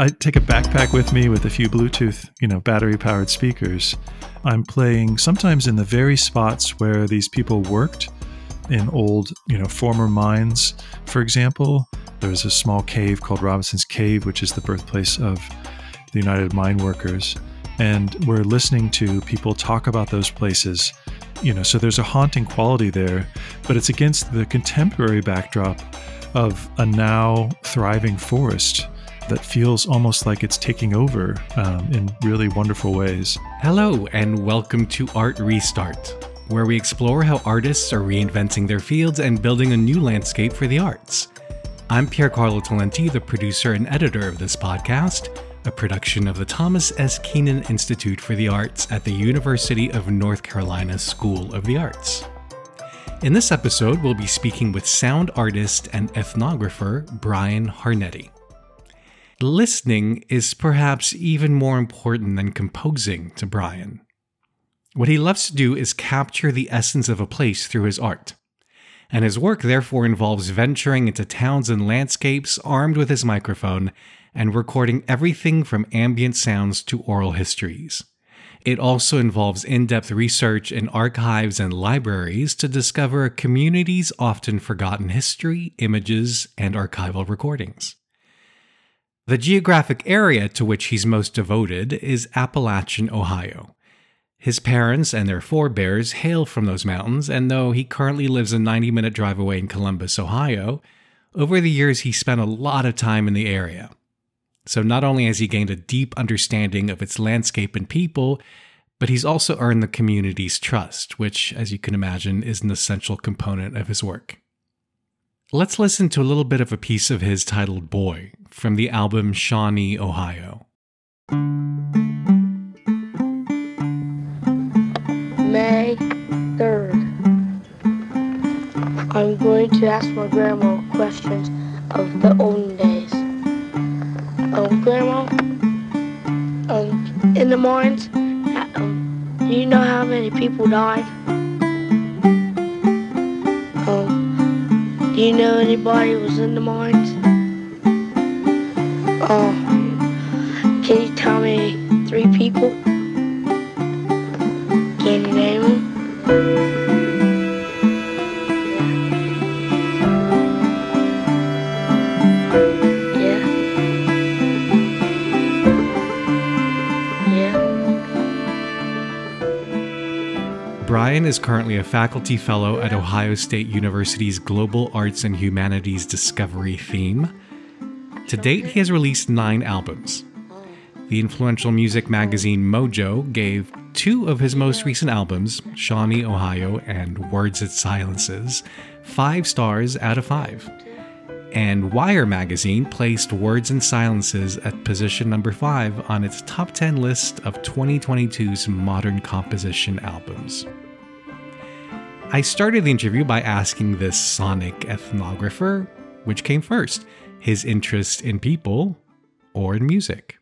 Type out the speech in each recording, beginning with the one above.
I take a backpack with me with a few Bluetooth, you know, battery powered speakers. I'm playing sometimes in the very spots where these people worked in old, you know, former mines, for example. There's a small cave called Robinson's Cave, which is the birthplace of the United Mine Workers. And we're listening to people talk about those places, you know, so there's a haunting quality there, but it's against the contemporary backdrop of a now thriving forest that feels almost like it's taking over um, in really wonderful ways. Hello, and welcome to Art Restart, where we explore how artists are reinventing their fields and building a new landscape for the arts. I'm Pier Carlo Talenti, the producer and editor of this podcast, a production of the Thomas S. Kenan Institute for the Arts at the University of North Carolina School of the Arts. In this episode, we'll be speaking with sound artist and ethnographer Brian Harnetty listening is perhaps even more important than composing to Brian. What he loves to do is capture the essence of a place through his art. And his work therefore involves venturing into towns and landscapes armed with his microphone and recording everything from ambient sounds to oral histories. It also involves in depth research in archives and libraries to discover a community's often forgotten history, images, and archival recordings. The geographic area to which he's most devoted is Appalachian, Ohio. His parents and their forebears hail from those mountains, and though he currently lives a 90 minute drive away in Columbus, Ohio, over the years he spent a lot of time in the area. So not only has he gained a deep understanding of its landscape and people, but he's also earned the community's trust, which, as you can imagine, is an essential component of his work. Let's listen to a little bit of a piece of his titled Boy from the album Shawnee, Ohio. May 3rd. I'm going to ask my grandma questions of the olden days. Um, grandma, um, in the mines, um, do you know how many people died? Um, do you know anybody who was in the mines? Oh, can you tell me three people? Can you name them? Brian is currently a faculty fellow at Ohio State University's Global Arts and Humanities Discovery theme. To date, he has released nine albums. The influential music magazine Mojo gave two of his most recent albums, Shawnee, Ohio, and Words It Silences, five stars out of five. And Wire magazine placed Words and Silences at position number five on its top 10 list of 2022's modern composition albums. I started the interview by asking this sonic ethnographer which came first his interest in people or in music?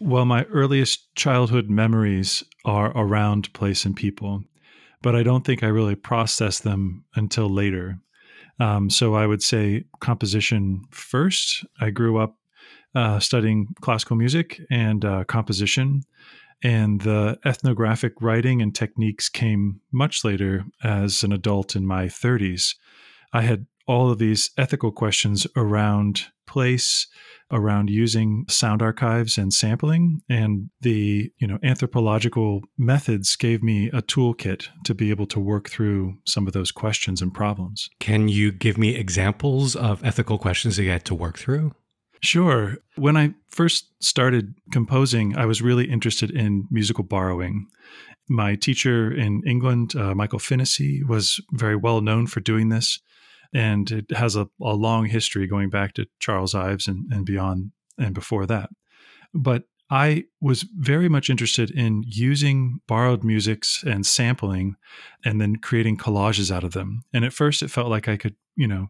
Well, my earliest childhood memories are around place and people, but I don't think I really processed them until later. Um, so I would say composition first. I grew up uh, studying classical music and uh, composition, and the ethnographic writing and techniques came much later as an adult in my 30s. I had all of these ethical questions around place around using sound archives and sampling and the you know anthropological methods gave me a toolkit to be able to work through some of those questions and problems can you give me examples of ethical questions that you had to work through Sure. When I first started composing, I was really interested in musical borrowing. My teacher in England, uh, Michael Finnissy, was very well known for doing this and it has a, a long history going back to Charles Ives and, and beyond and before that. But I was very much interested in using borrowed musics and sampling and then creating collages out of them. And at first, it felt like I could, you know,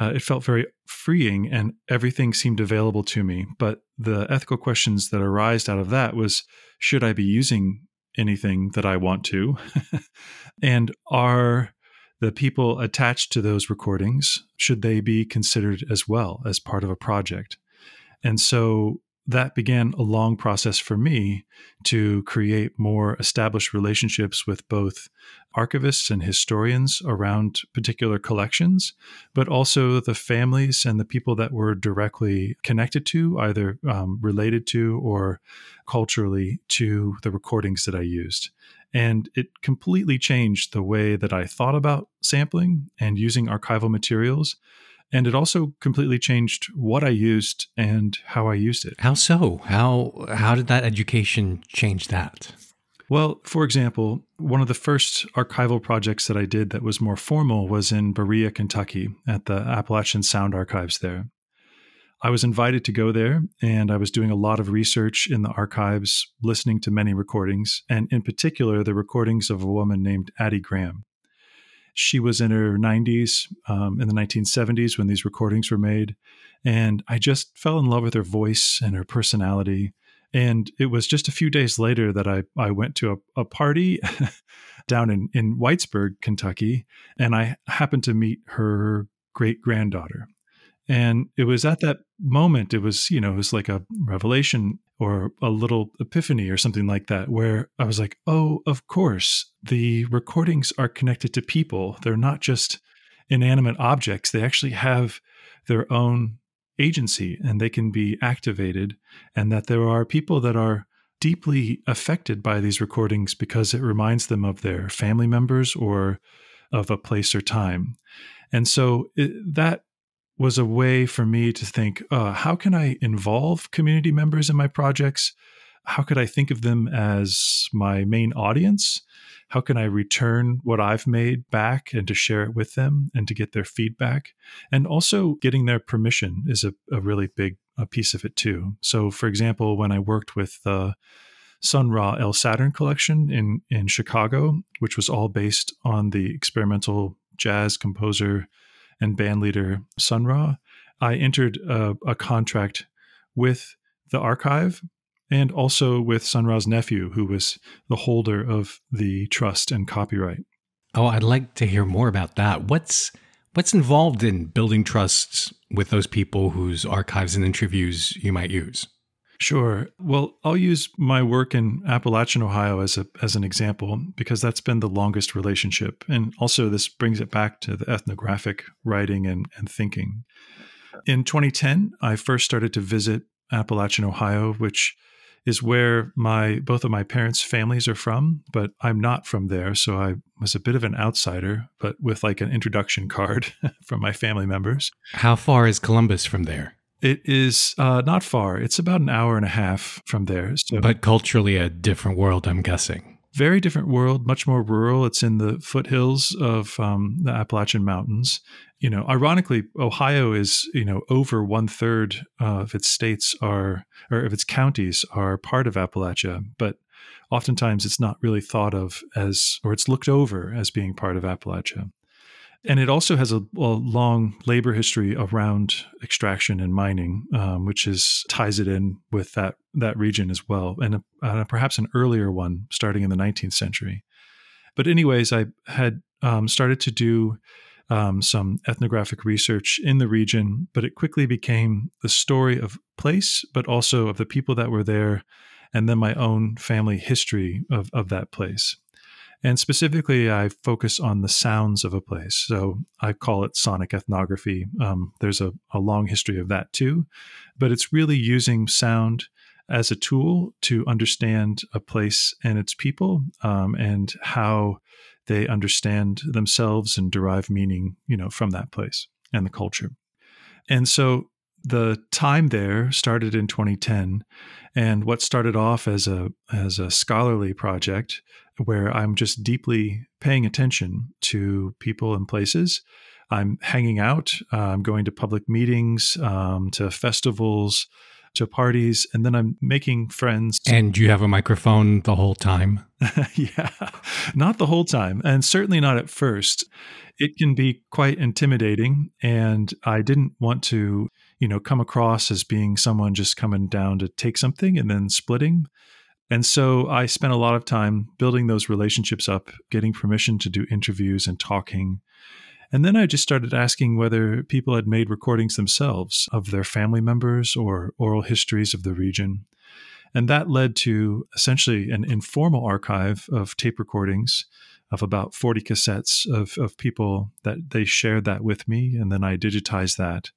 uh, it felt very freeing and everything seemed available to me. But the ethical questions that arised out of that was should I be using anything that I want to? and are the people attached to those recordings should they be considered as well as part of a project and so that began a long process for me to create more established relationships with both archivists and historians around particular collections, but also the families and the people that were directly connected to, either um, related to or culturally to the recordings that I used. And it completely changed the way that I thought about sampling and using archival materials and it also completely changed what I used and how I used it. How so? How how did that education change that? Well, for example, one of the first archival projects that I did that was more formal was in Berea, Kentucky, at the Appalachian Sound Archives there. I was invited to go there, and I was doing a lot of research in the archives, listening to many recordings, and in particular, the recordings of a woman named Addie Graham. She was in her 90s um, in the 1970s when these recordings were made. And I just fell in love with her voice and her personality. And it was just a few days later that I, I went to a, a party down in, in Whitesburg, Kentucky, and I happened to meet her great granddaughter. And it was at that moment, it was, you know, it was like a revelation or a little epiphany or something like that, where I was like, oh, of course, the recordings are connected to people. They're not just inanimate objects, they actually have their own agency and they can be activated. And that there are people that are deeply affected by these recordings because it reminds them of their family members or of a place or time. And so it, that was a way for me to think uh, how can I involve community members in my projects? How could I think of them as my main audience? How can I return what I've made back and to share it with them and to get their feedback? And also, getting their permission is a, a really big a piece of it too. So, for example, when I worked with the Sun Ra El Saturn collection in, in Chicago, which was all based on the experimental jazz composer and bandleader Sun Ra, I entered a, a contract with the archive and also with Sun Ra's nephew, who was the holder of the trust and copyright. Oh, I'd like to hear more about that. What's what's involved in building trusts with those people whose archives and interviews you might use? Sure. Well, I'll use my work in Appalachian, Ohio as a as an example because that's been the longest relationship. And also this brings it back to the ethnographic writing and, and thinking. In 2010, I first started to visit Appalachian, Ohio, which is where my both of my parents' families are from, but I'm not from there, so I was a bit of an outsider, but with like an introduction card from my family members. How far is Columbus from there? It is uh, not far. It's about an hour and a half from there. So but culturally, a different world, I'm guessing. Very different world, much more rural. It's in the foothills of um, the Appalachian Mountains. You know, ironically, Ohio is you know over one third of its states are or of its counties are part of Appalachia, but oftentimes it's not really thought of as or it's looked over as being part of Appalachia. And it also has a, a, long labor history around extraction and mining, um, which is ties it in with that that region as well, and a, perhaps an earlier one starting in the 19th century. But anyways, I had um, started to do um, some ethnographic research in the region, but it quickly became the story of place, but also of the people that were there, and then my own family history of, of that place. And specifically, I focus on the sounds of a place. So I call it sonic ethnography. Um, there's a, a long history of that too, but it's really using sound as a tool to understand a place and its people um, and how they understand themselves and derive meaning, you know, from that place and the culture. And so the time there started in 2010 and what started off as a as a scholarly project where I'm just deeply paying attention to people and places. I'm hanging out, uh, I'm going to public meetings, um, to festivals, to parties, and then I'm making friends. And you have a microphone the whole time? yeah, not the whole time, and certainly not at first. It can be quite intimidating, and I didn't want to, you know, come across as being someone just coming down to take something and then splitting. And so I spent a lot of time building those relationships up, getting permission to do interviews and talking. And then I just started asking whether people had made recordings themselves of their family members or oral histories of the region. And that led to essentially an informal archive of tape recordings of about 40 cassettes of, of people that they shared that with me. And then I digitized that.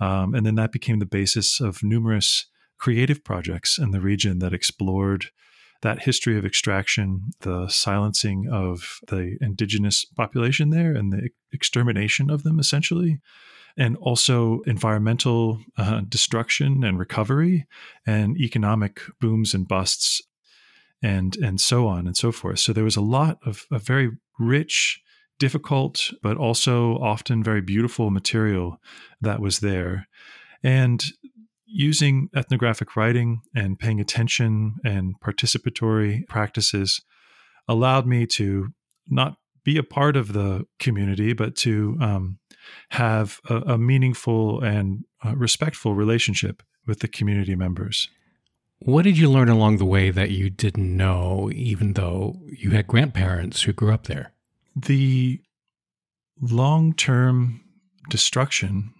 Um, and then that became the basis of numerous creative projects in the region that explored that history of extraction, the silencing of the indigenous population there, and the extermination of them, essentially, and also environmental uh, destruction and recovery, and economic booms and busts, and and so on and so forth. So there was a lot of, of very rich, difficult, but also often very beautiful material that was there, and using ethnographic writing and paying attention and participatory practices allowed me to not be a part of the community, but to um, have a, a, meaningful and uh, respectful relationship with the community members. What did you learn along the way that you didn't know, even though you had grandparents who grew up there? The long term destruction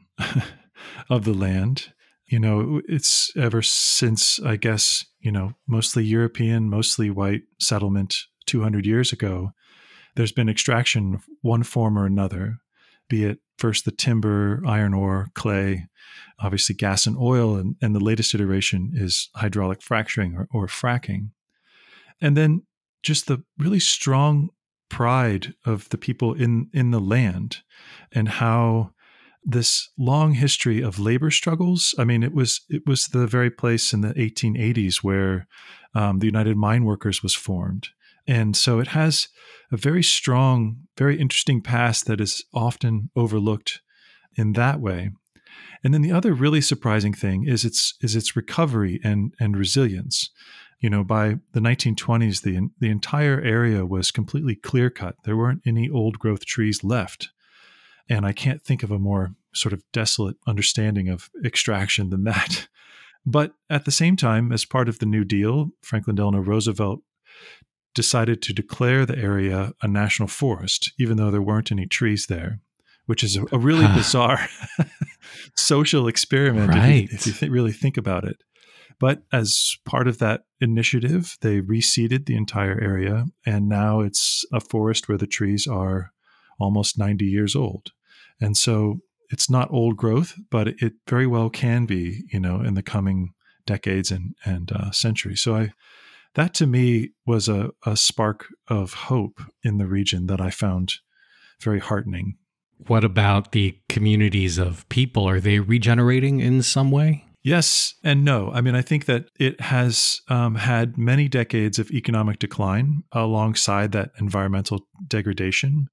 of the land you know, it's ever since, I guess, you know, mostly European, mostly white settlement 200 years ago, there's been extraction of one form or another, be it first the timber, iron ore, clay, obviously gas and oil, and, and the latest iteration is hydraulic fracturing or, or fracking. And then just the really strong pride of the people in, in the land and how this long history of labor struggles. I mean, it was it was the very place in the 1880s where um, the United Mine Workers was formed, and so it has a very strong, very interesting past that is often overlooked in that way. And then the other really surprising thing is its is its recovery and and resilience. You know, by the 1920s, the the entire area was completely clear cut. There weren't any old growth trees left. And I can't think of a more sort of desolate understanding of extraction than that. But at the same time, as part of the New Deal, Franklin Delano Roosevelt decided to declare the area a national forest, even though there weren't any trees there, which is a, a really bizarre social experiment right. if you, if you th- really think about it. But as part of that initiative, they reseeded the entire area, and now it's a forest where the trees are almost 90 years old. And so it's not old growth, but it very well can be, you know, in the coming decades and, and uh, centuries. So I, that to me was a, a spark of hope in the region that I found very heartening. What about the communities of people? Are they regenerating in some way? Yes and no. I mean, I think that it has um, had many decades of economic decline alongside that environmental degradation.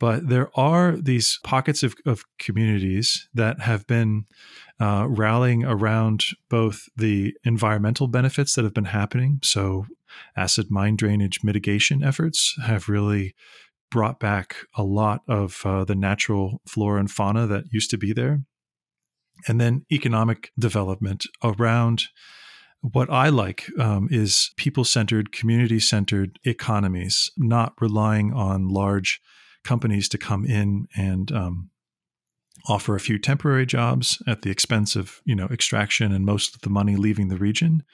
But there are these pockets of, of communities that have been uh, rallying around both the environmental benefits that have been happening. So, acid mine drainage mitigation efforts have really brought back a lot of uh, the natural flora and fauna that used to be there. And then economic development around what I like um, is people centered, community centered economies, not relying on large companies to come in and um, offer a few temporary jobs at the expense of you know extraction and most of the money leaving the region,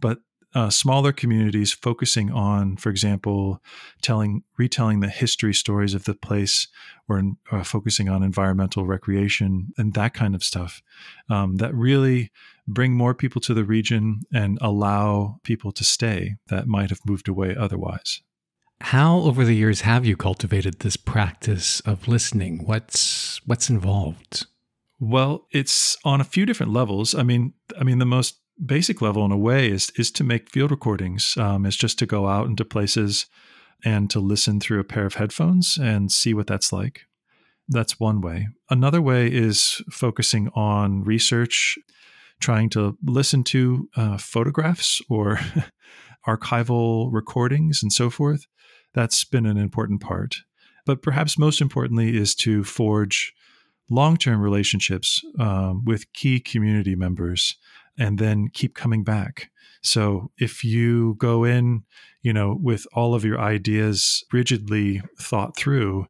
but uh, smaller communities focusing on, for example, telling retelling the history stories of the place, or uh, focusing on environmental recreation and that kind of stuff, um, that really bring more people to the region and allow people to stay that might have moved away otherwise. How over the years have you cultivated this practice of listening? What's what's involved? Well, it's on a few different levels. I mean, I mean the most basic level in a way is is to make field recordings. Um, is just to go out into places and to listen through a pair of headphones and see what that's like. That's one way. Another way is focusing on research, trying to listen to uh, photographs or archival recordings and so forth that's been an important part. But perhaps most importantly is to forge long term relationships um, with key community members and then keep coming back. So if you go in, you know, with all of your ideas rigidly thought through,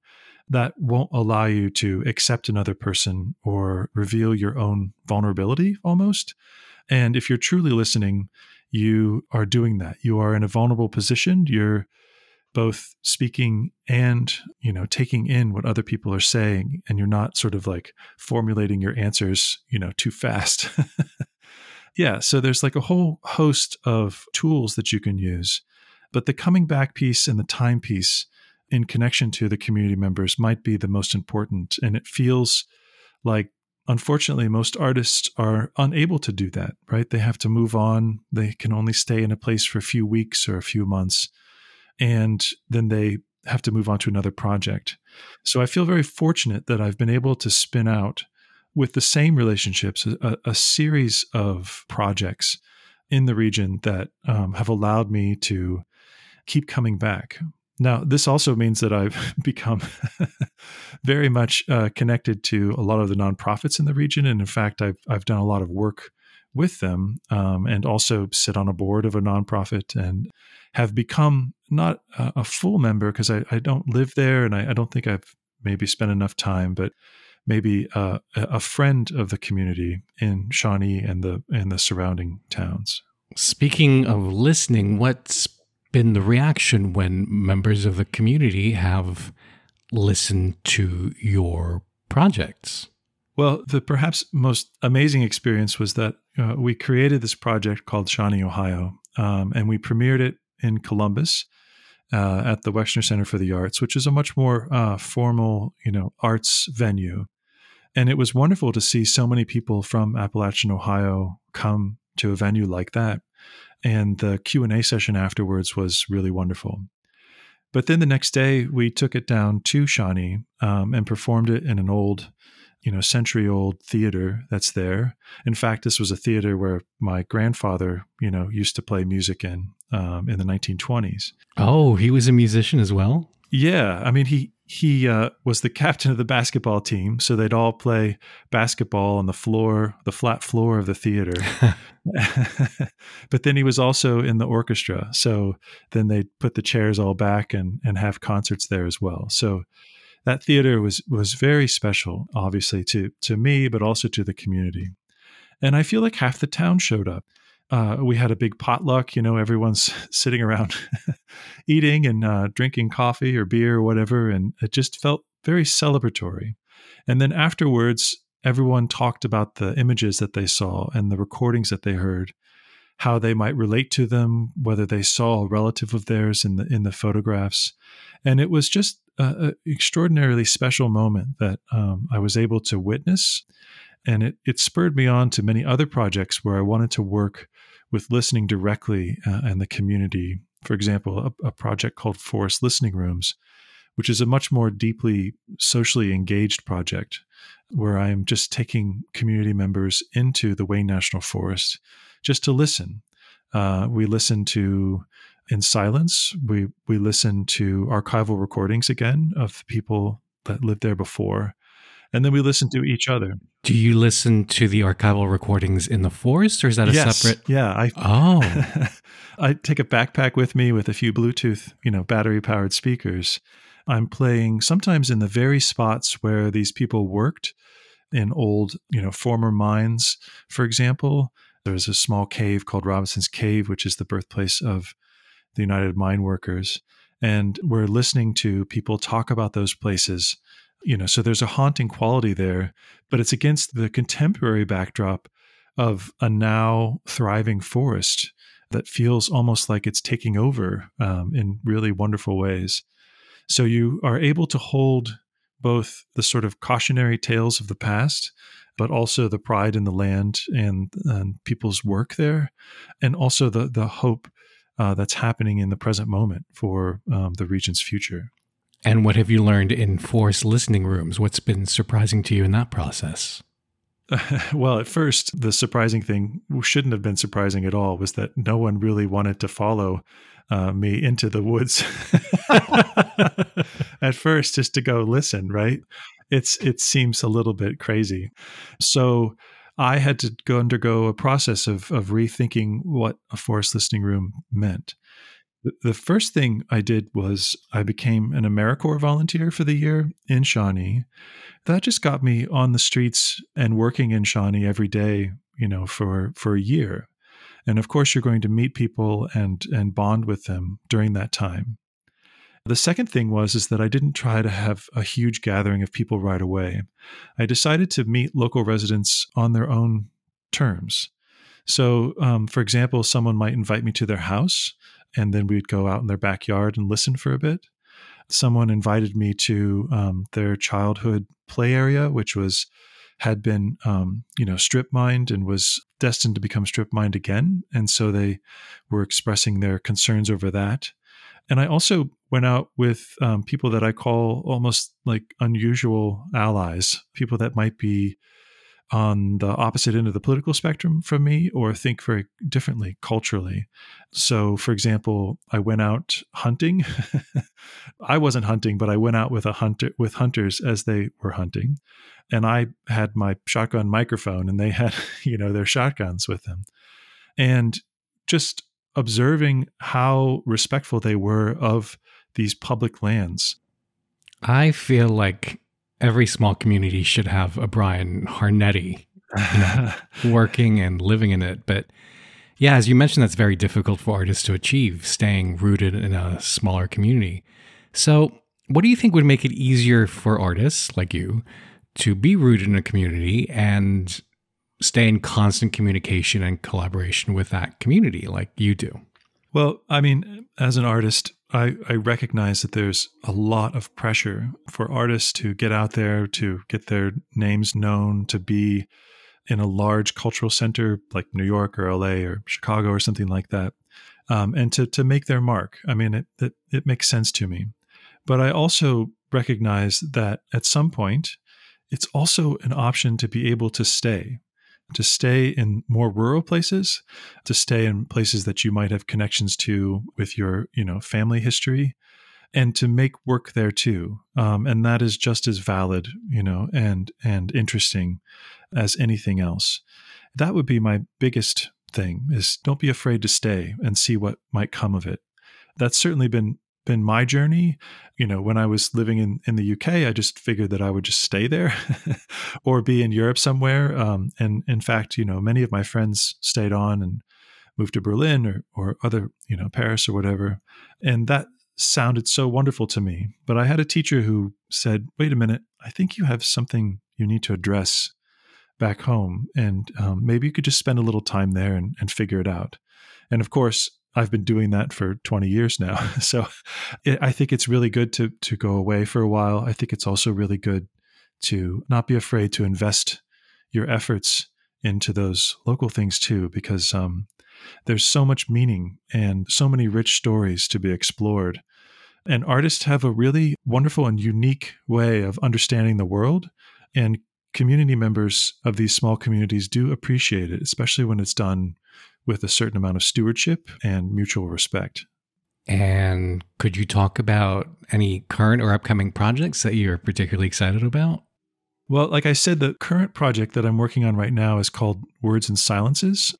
that won't allow you to accept another person or reveal your own vulnerability almost. And if you're truly listening, you are doing that. You are in a vulnerable position. You're both speaking and you know taking in what other people are saying and you're not sort of like formulating your answers you know too fast yeah so there's like a whole host of tools that you can use but the coming back piece and the time piece in connection to the community members might be the most important. And it feels like, unfortunately, most artists are unable to do that, right? They have to move on. They can only stay in a place for a few weeks or a few months. And then they have to move on to another project. So I feel very fortunate that I've been able to spin out with the same relationships a, a series of projects in the region that um, have allowed me to keep coming back. Now, this also means that I've become very much uh, connected to a lot of the nonprofits in the region. And in fact, I've, I've done a lot of work with them um, and also sit on a board of a nonprofit and have become not a, a full member because I, I, don't live there and I, I, don't think I've maybe spent enough time, but maybe uh, a friend of the community in Shawnee and the and the surrounding towns. Speaking of listening, what's been the reaction when members of the community have listened to your projects? Well, the perhaps most amazing experience was that uh, we created this project called Shawnee, Ohio, um, and we premiered it in Columbus uh, at the Wexner Center for the Arts, which is a much more uh, formal, you know, arts venue. And it was wonderful to see so many people from Appalachian, Ohio, come to a venue like that. And the q&a session afterwards was really wonderful. But then the next day we took it down to shawnee um, and performed it in an old you know century old theater that's there. In fact this was a theater where my grandfather you know used to play music in um, in the 1920s oh he was a musician as well yeah i mean he he uh, was the captain of the basketball team, so they'd all play basketball on the floor, the flat floor of the theater. but then he was also in the orchestra, so then they'd put the chairs all back and and have concerts there as well. So that theater was was very special, obviously to to me, but also to the community. And I feel like half the town showed up uh, we had a big potluck. You know, everyone's sitting around eating and uh, drinking coffee or beer or whatever, and it just felt very celebratory. And then afterwards, everyone talked about the images that they saw and the recordings that they heard, how they might relate to them, whether they saw a relative of theirs in the in the photographs, and it was just an extraordinarily special moment that um, I was able to witness and it, it spurred me on to many other projects where I wanted to work with listening directly uh, and the community. For example, a, a, project called Forest Listening Rooms, which is a much more deeply socially engaged project where I am just taking community members into the Wayne National Forest just to listen. Uh, we listen to in silence. We we listen to archival recordings again of people that lived there before and then we listen to each other. Do you listen to the archival recordings in the forest, or is that a yes. separate? Yeah. I, oh, I take a backpack with me with a few Bluetooth, you know, battery powered speakers. I'm playing sometimes in the very spots where these people worked in old, you know, former mines. For example, there's a small cave called Robinson's Cave, which is the birthplace of the United Mine Workers. And we're listening to people talk about those places you know so there's a haunting quality there but it's against the contemporary backdrop of a now thriving forest that feels almost like it's taking over um, in really wonderful ways. So you are able to hold both the sort of cautionary tales of the past but also the pride in the land and, and people's work there and also the the hope uh, that's happening in the present moment for um, the region's future and what have you learned in forest listening rooms? What's been surprising to you in that process? well, at first, the surprising thing shouldn't have been surprising at all was that no one really wanted to follow uh, me into the woods at first, just to go listen. Right? It's it seems a little bit crazy. So I had to go undergo a process of of rethinking what a forest listening room meant The first thing I did was I became an AmeriCorps volunteer for the year in Shawnee. That just got me on the streets and working in Shawnee every day, you know, for for a year. And of course, you're going to meet people and and bond with them during that time. The second thing was is that I didn't try to have a huge gathering of people right away. I decided to meet local residents on their own terms. So, um, for example, someone might invite me to their house, and then we'd go out in their backyard and listen for a bit. Someone invited me to um, their childhood play area, which was had been, um, you know, strip mined and was destined to become strip mined again, and so they were expressing their concerns over that. And I also went out with um, people that I call almost like unusual allies, people that might be on the opposite end of the political spectrum from me or think very differently culturally. So, for example, I went out hunting. I wasn't hunting, but I went out with a hunter with hunters as they were hunting, and I had my shotgun microphone, and they had you know their shotguns with them, and just observing how respectful they were of these public lands. I feel like every small community should have a Brian Harnetty you know, working and living in it. But yeah, as you mentioned, that's very difficult for artists to achieve, staying rooted in a smaller community. So, what do you think would make it easier for artists like you to be rooted in a community and stay in constant communication and collaboration with that community like you do? Well, I mean, as an artist, I, I recognize that there's a lot of pressure for artists to get out there, to get their names known, to be in a large cultural center like New York or LA or Chicago or something like that, um, and to, to make their mark. I mean, it, it, it makes sense to me. But I also recognize that at some point, it's also an option to be able to stay to stay in more rural places, to stay in places that you might have connections to with your, you know, family history, and to make work there too. Um, and that is just as valid, you know, and and interesting as anything else. That would be my biggest thing: is don't be afraid to stay and see what might come of it. That's certainly been been my journey. You know, when I was living in, in the UK, I just figured that I would just stay there or be in Europe somewhere. Um, and in fact, you know, many of my friends stayed on and moved to Berlin or, or other, you know, Paris or whatever. And that sounded so wonderful to me. But I had a teacher who said, wait a minute, I think you have something you need to address back home. And um, maybe you could just spend a little time there and, and figure it out. And of course, I've been doing that for 20 years now. So it, I think it's really good to to go away for a while. I think it's also really good to not be afraid to invest your efforts into those local things too, because um, there's so much meaning and so many rich stories to be explored. And artists have a really wonderful and unique way of understanding the world. And community members of these small communities do appreciate it, especially when it's done with a certain amount of stewardship and mutual respect. And could you talk about any current or upcoming projects that you're particularly excited about? Well, like I said, the current project that I'm working on right now is called Words and Silences.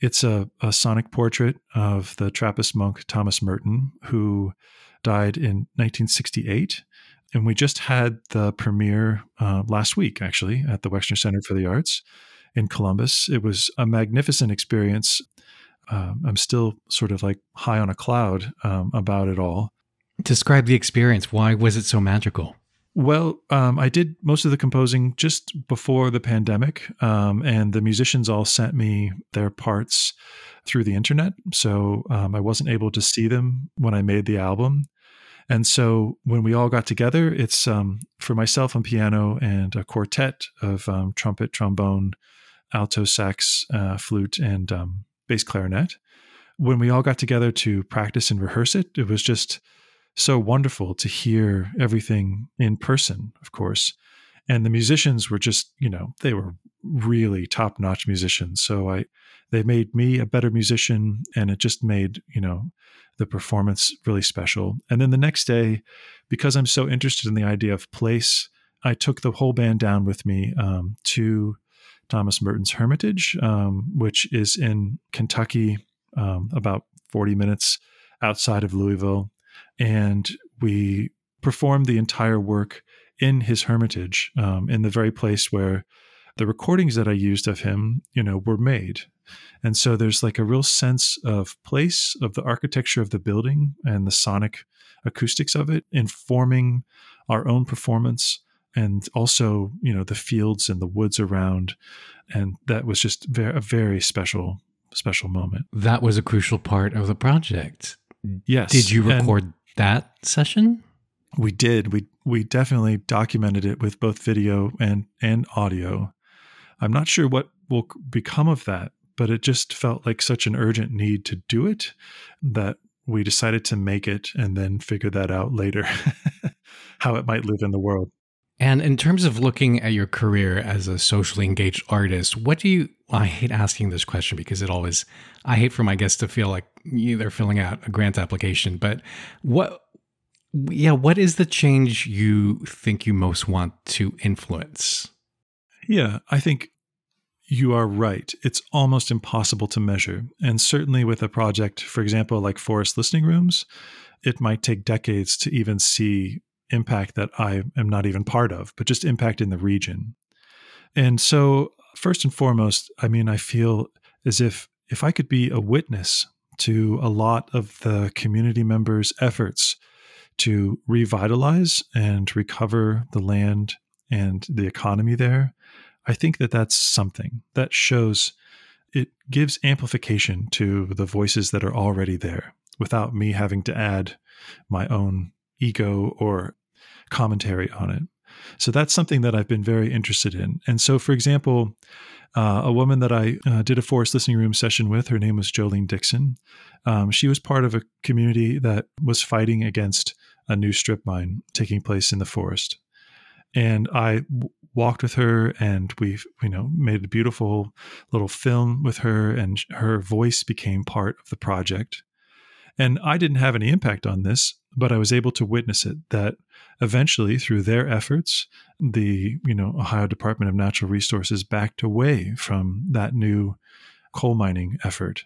It's a, a sonic portrait of the Trappist monk Thomas Merton, who died in 1968. And we just had the premiere uh, last week, actually, at the Wexner Center for the Arts in Columbus. It was a magnificent experience. Um, I'm still sort of like high on a cloud um, about it all. Describe the experience. Why was it so magical? Well, um, I did most of the composing just before the pandemic, um, and the musicians all sent me their parts through the internet. So um, I wasn't able to see them when I made the album. And so when we all got together, it's um, for myself on piano and a quartet of um, trumpet, trombone, alto sax, uh, flute, and um, bass clarinet. When we all got together to practice and rehearse it, it was just so wonderful to hear everything in person, of course. And the musicians were just, you know, they were really top notch musicians. So I, they made me a better musician and it just made, you know, the performance really special. And then the next day, because I'm so interested in the idea of place, I took the whole band down with me um, to Thomas Merton's Hermitage, um, which is in Kentucky, um, about 40 minutes outside of Louisville, and we performed the entire work in his hermitage, um, in the very place where the recordings that I used of him, you know, were made. And so there's like a real sense of place, of the architecture of the building and the sonic acoustics of it informing our own performance and also, you know, the fields and the woods around. And that was just very, a very special, special moment. That was a crucial part of the project. Yes. Did you record and that session? We did. We we definitely documented it with both video and and audio. I'm not sure what will become of that, but it just felt like such an urgent need to do it that we decided to make it and then figure that out later how it might live in the world. And in terms of looking at your career as a socially engaged artist, what do you? Well, I hate asking this question because it always, I hate for my guests to feel like they're filling out a grant application. But what, yeah, what is the change you think you most want to influence? Yeah, I think you are right. It's almost impossible to measure. And certainly with a project, for example, like Forest Listening Rooms, it might take decades to even see impact that I am not even part of, but just impact in the region. And so, first and foremost, I mean, I feel as if if I could be a witness to a lot of the community members' efforts to revitalize and recover the land and the economy there, I think that that's something that shows it gives amplification to the voices that are already there without me having to add my own ego or commentary on it. So that's something that I've been very interested in. And so, for example, uh, a woman that I uh, did a forest listening room session with, her name was Jolene Dixon. Um, she was part of a community that was fighting against a new strip mine taking place in the forest. And I w- walked with her and we you know made a beautiful little film with her and her voice became part of the project and i didn't have any impact on this but i was able to witness it that eventually through their efforts the you know ohio department of natural resources backed away from that new coal mining effort.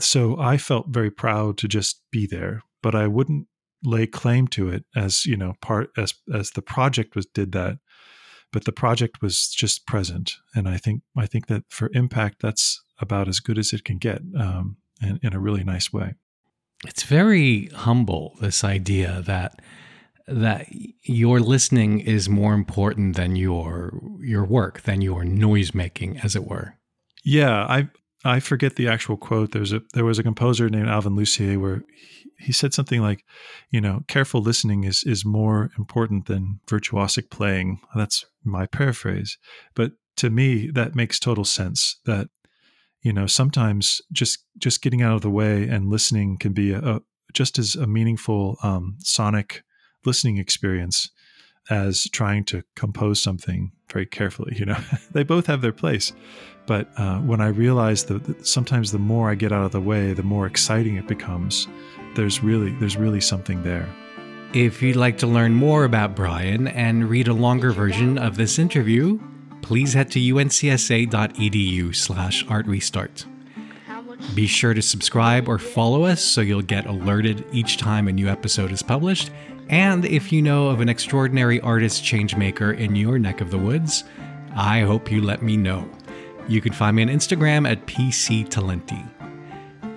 So i felt very proud to just be there but i wouldn't lay claim to it as you know part as as the project was did that but the project was just present. And i think i think that for impact that's about as good as it can get um, in, in a really nice way it's very humble this idea that that your listening is more important than your your work than your noise making as it were yeah i i forget the actual quote there's a there was a composer named alvin lucier where he said something like, you know, careful listening is is more important than virtuosic playing. That's my paraphrase, but to me that makes total sense. That you know sometimes just just getting out of the way and listening can be a, a just as a meaningful um, sonic listening experience as trying to compose something very carefully. You know, they both have their place. But uh, when I realize that, that sometimes the more I get out of the way, the more exciting it becomes there's really there's really something there. If you'd like to learn more about Brian and read a longer version of this interview, please head to uncsa.edu slash artrestart. Be sure to subscribe or follow us so you'll get alerted each time a new episode is published. And if you know of an extraordinary artist changemaker in your neck of the woods, I hope you let me know. You can find me on Instagram at PCTalenti.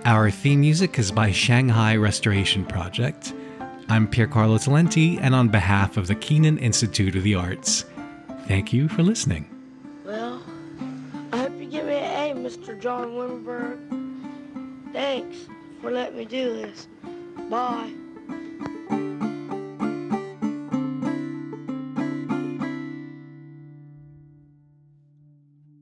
Our theme music is by Shanghai Restoration Project. I'm Pier Carlo Talenti, and on behalf of the Kenan Institute of the Arts, thank you for listening. John Wimberg. Thanks for letting me do this. Bye.